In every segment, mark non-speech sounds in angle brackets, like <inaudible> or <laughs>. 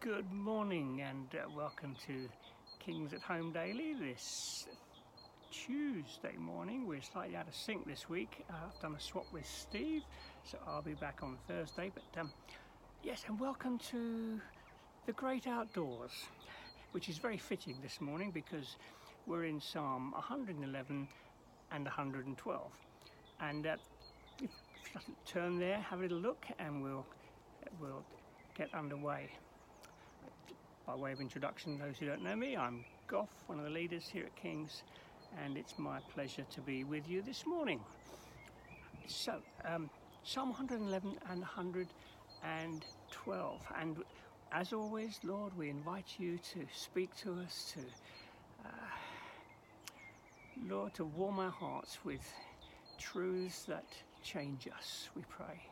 Good morning and uh, welcome to Kings at Home Daily this Tuesday morning. We're slightly out of sync this week. Uh, I've done a swap with Steve, so I'll be back on Thursday. But um, yes, and welcome to the great outdoors, which is very fitting this morning because we're in Psalm 111 and 112. And uh, if, you turn there, have a little look, and we'll we'll get underway. By way of introduction, those who don't know me, I'm Goff, one of the leaders here at King's, and it's my pleasure to be with you this morning. So, um, Psalm 111 and 112, and as always, Lord, we invite you to speak to us, to uh, Lord, to warm our hearts with truths that change us, we pray.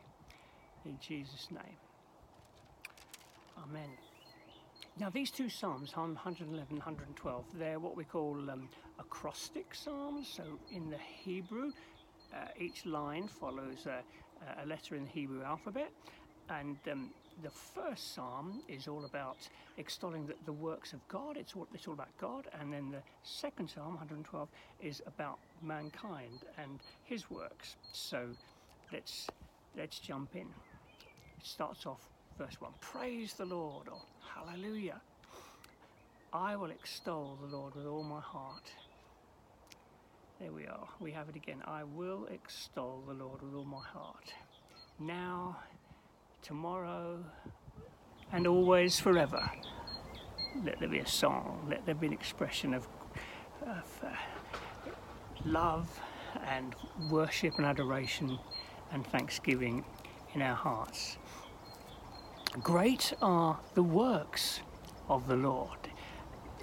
In Jesus' name. Amen. Now, these two psalms, 111 and 112, they're what we call um, acrostic psalms. So, in the Hebrew, uh, each line follows a, a, letter in the Hebrew alphabet. And um, the first psalm is all about extolling the, the, works of God, it's all, it's all about God. And then the second psalm, 112, is about mankind and his works. So, let's, let's jump in. It starts off verse 1 Praise the Lord, or Hallelujah. I will extol the Lord with all my heart. There we are. We have it again. I will extol the Lord with all my heart. Now, tomorrow, and always forever. Let there be a song. Let there be an expression of, of uh, love and worship and adoration and thanksgiving in our hearts. Great are the works of the Lord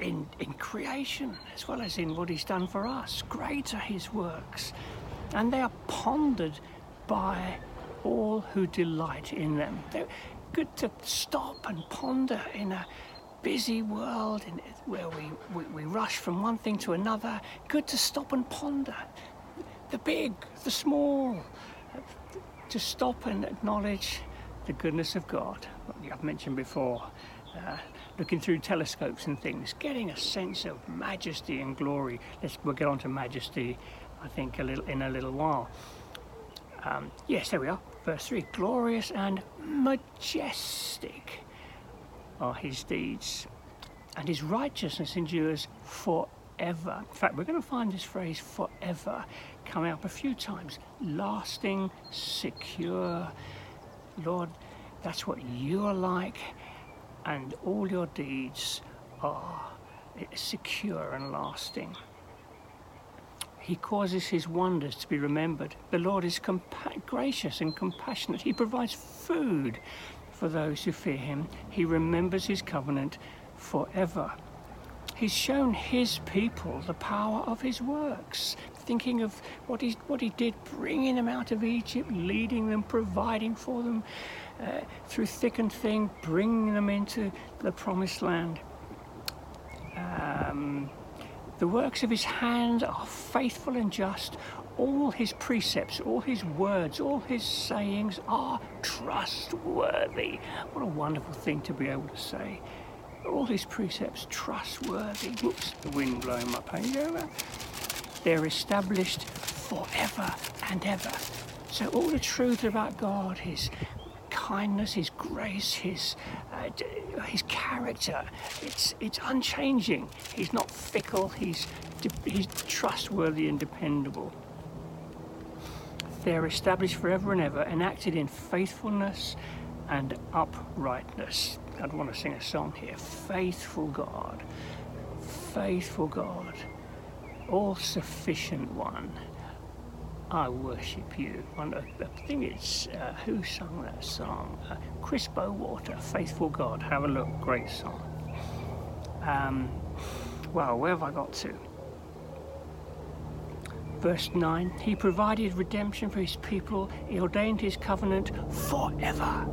in, in creation as well as in what He's done for us. Great are His works, and they are pondered by all who delight in them. They're good to stop and ponder in a busy world in, where we, we, we rush from one thing to another. Good to stop and ponder the big, the small, to stop and acknowledge the goodness of God. I've mentioned before, uh, looking through telescopes and things, getting a sense of majesty and glory. Let's, we'll get on to majesty, I think, a little in a little while. Um, yes, there we are. Verse 3 Glorious and majestic are his deeds, and his righteousness endures forever. In fact, we're going to find this phrase forever come up a few times lasting, secure, Lord, that's what you are like, and all your deeds are secure and lasting. He causes his wonders to be remembered. The Lord is compa- gracious and compassionate. He provides food for those who fear him. He remembers his covenant forever. He's shown his people the power of his works, thinking of what he, what he did, bringing them out of Egypt, leading them, providing for them uh, through thick and thin, bringing them into the promised land. Um, the works of his hand are faithful and just. All his precepts, all his words, all his sayings are trustworthy. What a wonderful thing to be able to say all his precepts trustworthy. Whoops, the wind blowing my page over. They're established forever and ever. So all the truth about God, his kindness, his grace, his uh, his character, it's it's unchanging. He's not fickle. He's he's trustworthy and dependable. They're established forever and ever, enacted in faithfulness and uprightness. I'd want to sing a song here. Faithful God, faithful God, all sufficient one, I worship you. I think it's uh, who sung that song? Uh, Chris Bowater, Faithful God. Have a look, great song. Um, well, where have I got to? Verse 9 He provided redemption for his people, he ordained his covenant forever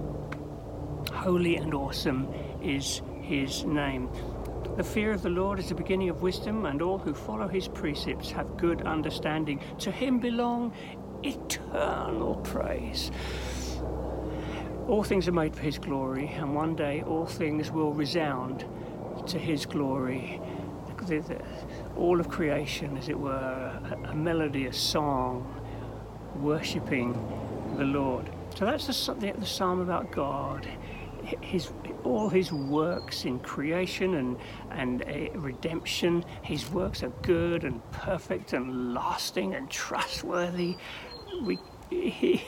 holy and awesome is his name. The fear of the Lord is the beginning of wisdom, and all who follow his precepts have good understanding. To him belong eternal praise. all things are made for His glory, and one day all things will resound to His glory. All of creation, as it were, a, a melody, a song, worshipping the Lord. So that's the, the, the psalm about God. His all his works in creation and and uh, redemption. His works are good and perfect and lasting and trustworthy. We, he,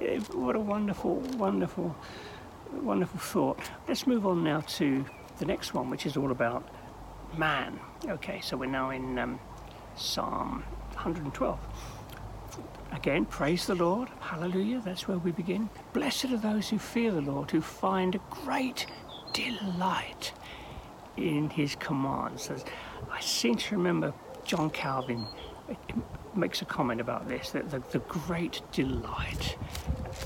<laughs> what a wonderful, wonderful, wonderful thought. Let's move on now to the next one, which is all about man. Okay, so we're now in um, Psalm 112. Again, praise the Lord. Hallelujah. That's where we begin. Blessed are those who fear the Lord, who find a great delight in his commands. I seem to remember John Calvin makes a comment about this that the, the great delight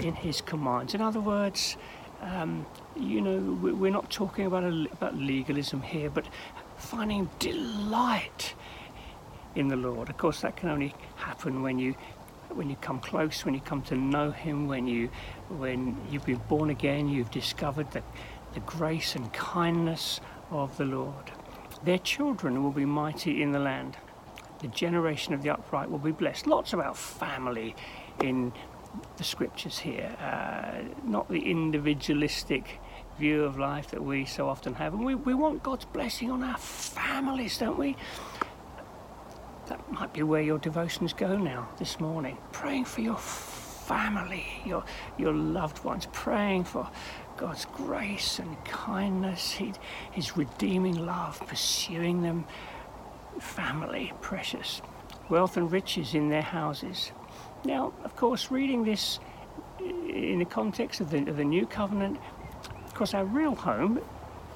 in his commands. In other words, um, you know, we're not talking about, a, about legalism here, but finding delight in the Lord. Of course, that can only happen when you when you come close, when you come to know Him, when you when you've been born again, you've discovered the, the grace and kindness of the Lord. Their children will be mighty in the land. The generation of the upright will be blessed. Lots about family in the scriptures here, uh, not the individualistic view of life that we so often have. And we, we want God's blessing on our families, don't we? Might be where your devotions go now this morning. Praying for your family, your, your loved ones, praying for God's grace and kindness, His redeeming love, pursuing them. Family, precious. Wealth and riches in their houses. Now, of course, reading this in the context of the, of the New Covenant, of course, our real home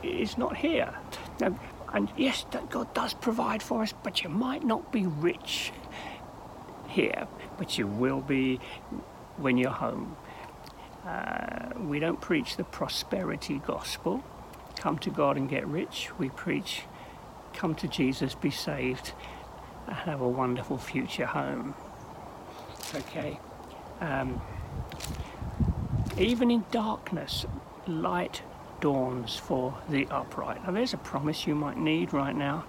is not here. Now, and yes, God does provide for us, but you might not be rich here, but you will be when you're home. Uh, we don't preach the prosperity gospel, come to God and get rich. We preach, come to Jesus, be saved, and have a wonderful future home. Okay. Um, even in darkness, light dawns for the upright. Now, there's a promise you might need right now.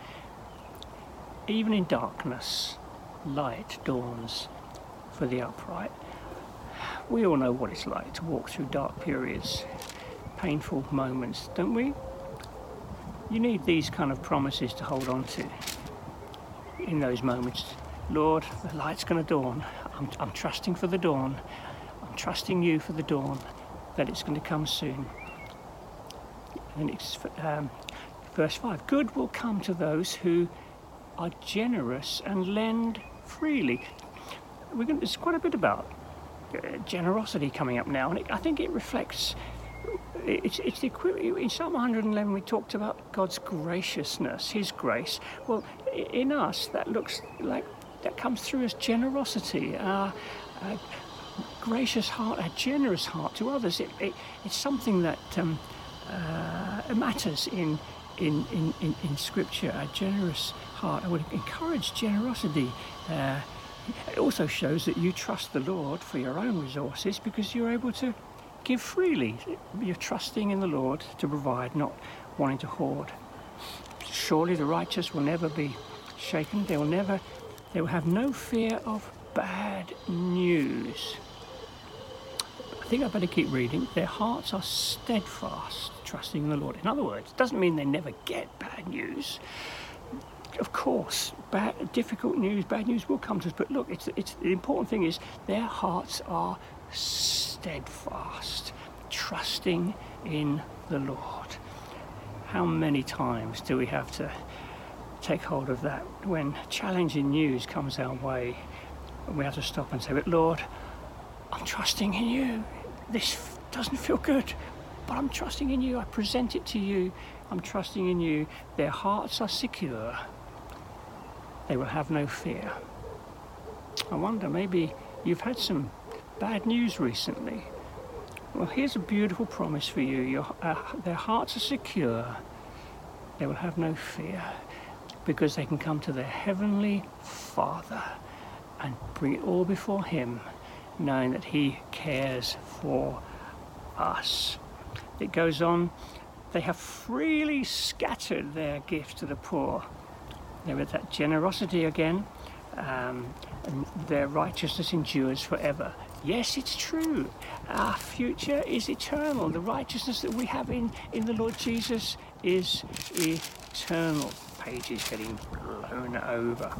Even in darkness, light dawns for the upright. We all know what it's like to walk through dark periods, painful moments, don't we? You need these kind of promises to hold on to in those moments. Lord, the light's going to dawn. I'm, I'm trusting for the dawn. I'm trusting you for the dawn, that it's going to come soon. And it's um, verse 5 Good will come to those who are generous and lend freely. We're going to, there's quite a bit about uh, generosity coming up now, and it, I think it reflects. It's, it's the equivalent. In Psalm 111, we talked about God's graciousness, His grace. Well, in us, that looks like that comes through as generosity, our, our gracious heart, a generous heart to others. It, it, it's something that um, uh, matters in, in, in, in, in Scripture, a generous heart. I would encourage generosity. Uh, it also shows that you trust the Lord for your own resources because you're able to give freely. You're trusting in the Lord to provide, not wanting to hoard. Surely the righteous will never be shaken. They will never, they will have no fear of bad news. Think I better keep reading. Their hearts are steadfast trusting in the Lord. In other words, it doesn't mean they never get bad news. Of course, bad, difficult news, bad news will come to us. But look, it's, it's, the important thing is their hearts are steadfast, trusting in the Lord. How many times do we have to take hold of that when challenging news comes our way? We have to stop and say, But Lord, I'm trusting in you. This doesn't feel good but I'm trusting in you. I present it to you. I'm trusting in you. Their hearts are secure. They will have no fear. I wonder, maybe you've had some bad news recently. Well, here's a beautiful promise for you. Your, uh, their hearts are secure. They will have no fear because they can come to their Heavenly Father and bring it all before Him, knowing that He cares for us. It goes on, they have freely scattered their gift to the poor. There is that generosity again, um, and their righteousness endures forever. Yes, it's true. Our future is eternal. The righteousness that we have in, in the Lord Jesus is eternal. Page is getting blown over.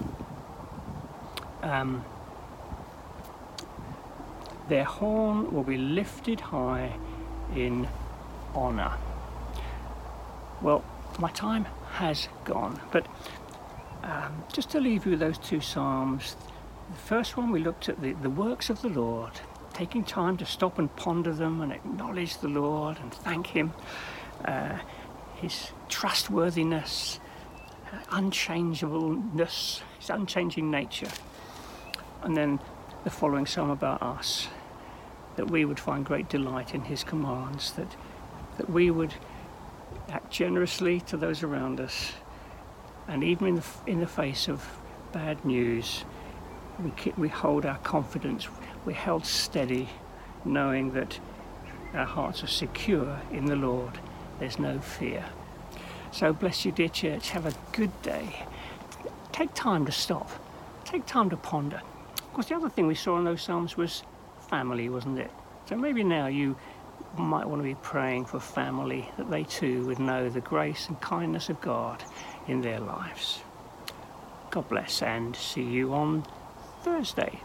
Um, their horn will be lifted high in honour. Well, my time has gone, but um, just to leave you with those two Psalms. The first one, we looked at the, the works of the Lord, taking time to stop and ponder them and acknowledge the Lord and thank Him, uh, His trustworthiness, uh, unchangeableness, His unchanging nature. And then the following psalm about us that we would find great delight in His commands, that, that we would act generously to those around us, and even in the, in the face of bad news, we, keep, we hold our confidence, we're held steady, knowing that our hearts are secure in the Lord. There's no fear. So bless you, dear church. Have a good day. Take time to stop. Take time to ponder. Of course, the other thing we saw in those Psalms was family, wasn't it? So maybe now you might want to be praying for family that they too would know the grace and kindness of God in their lives. God bless and see you on Thursday.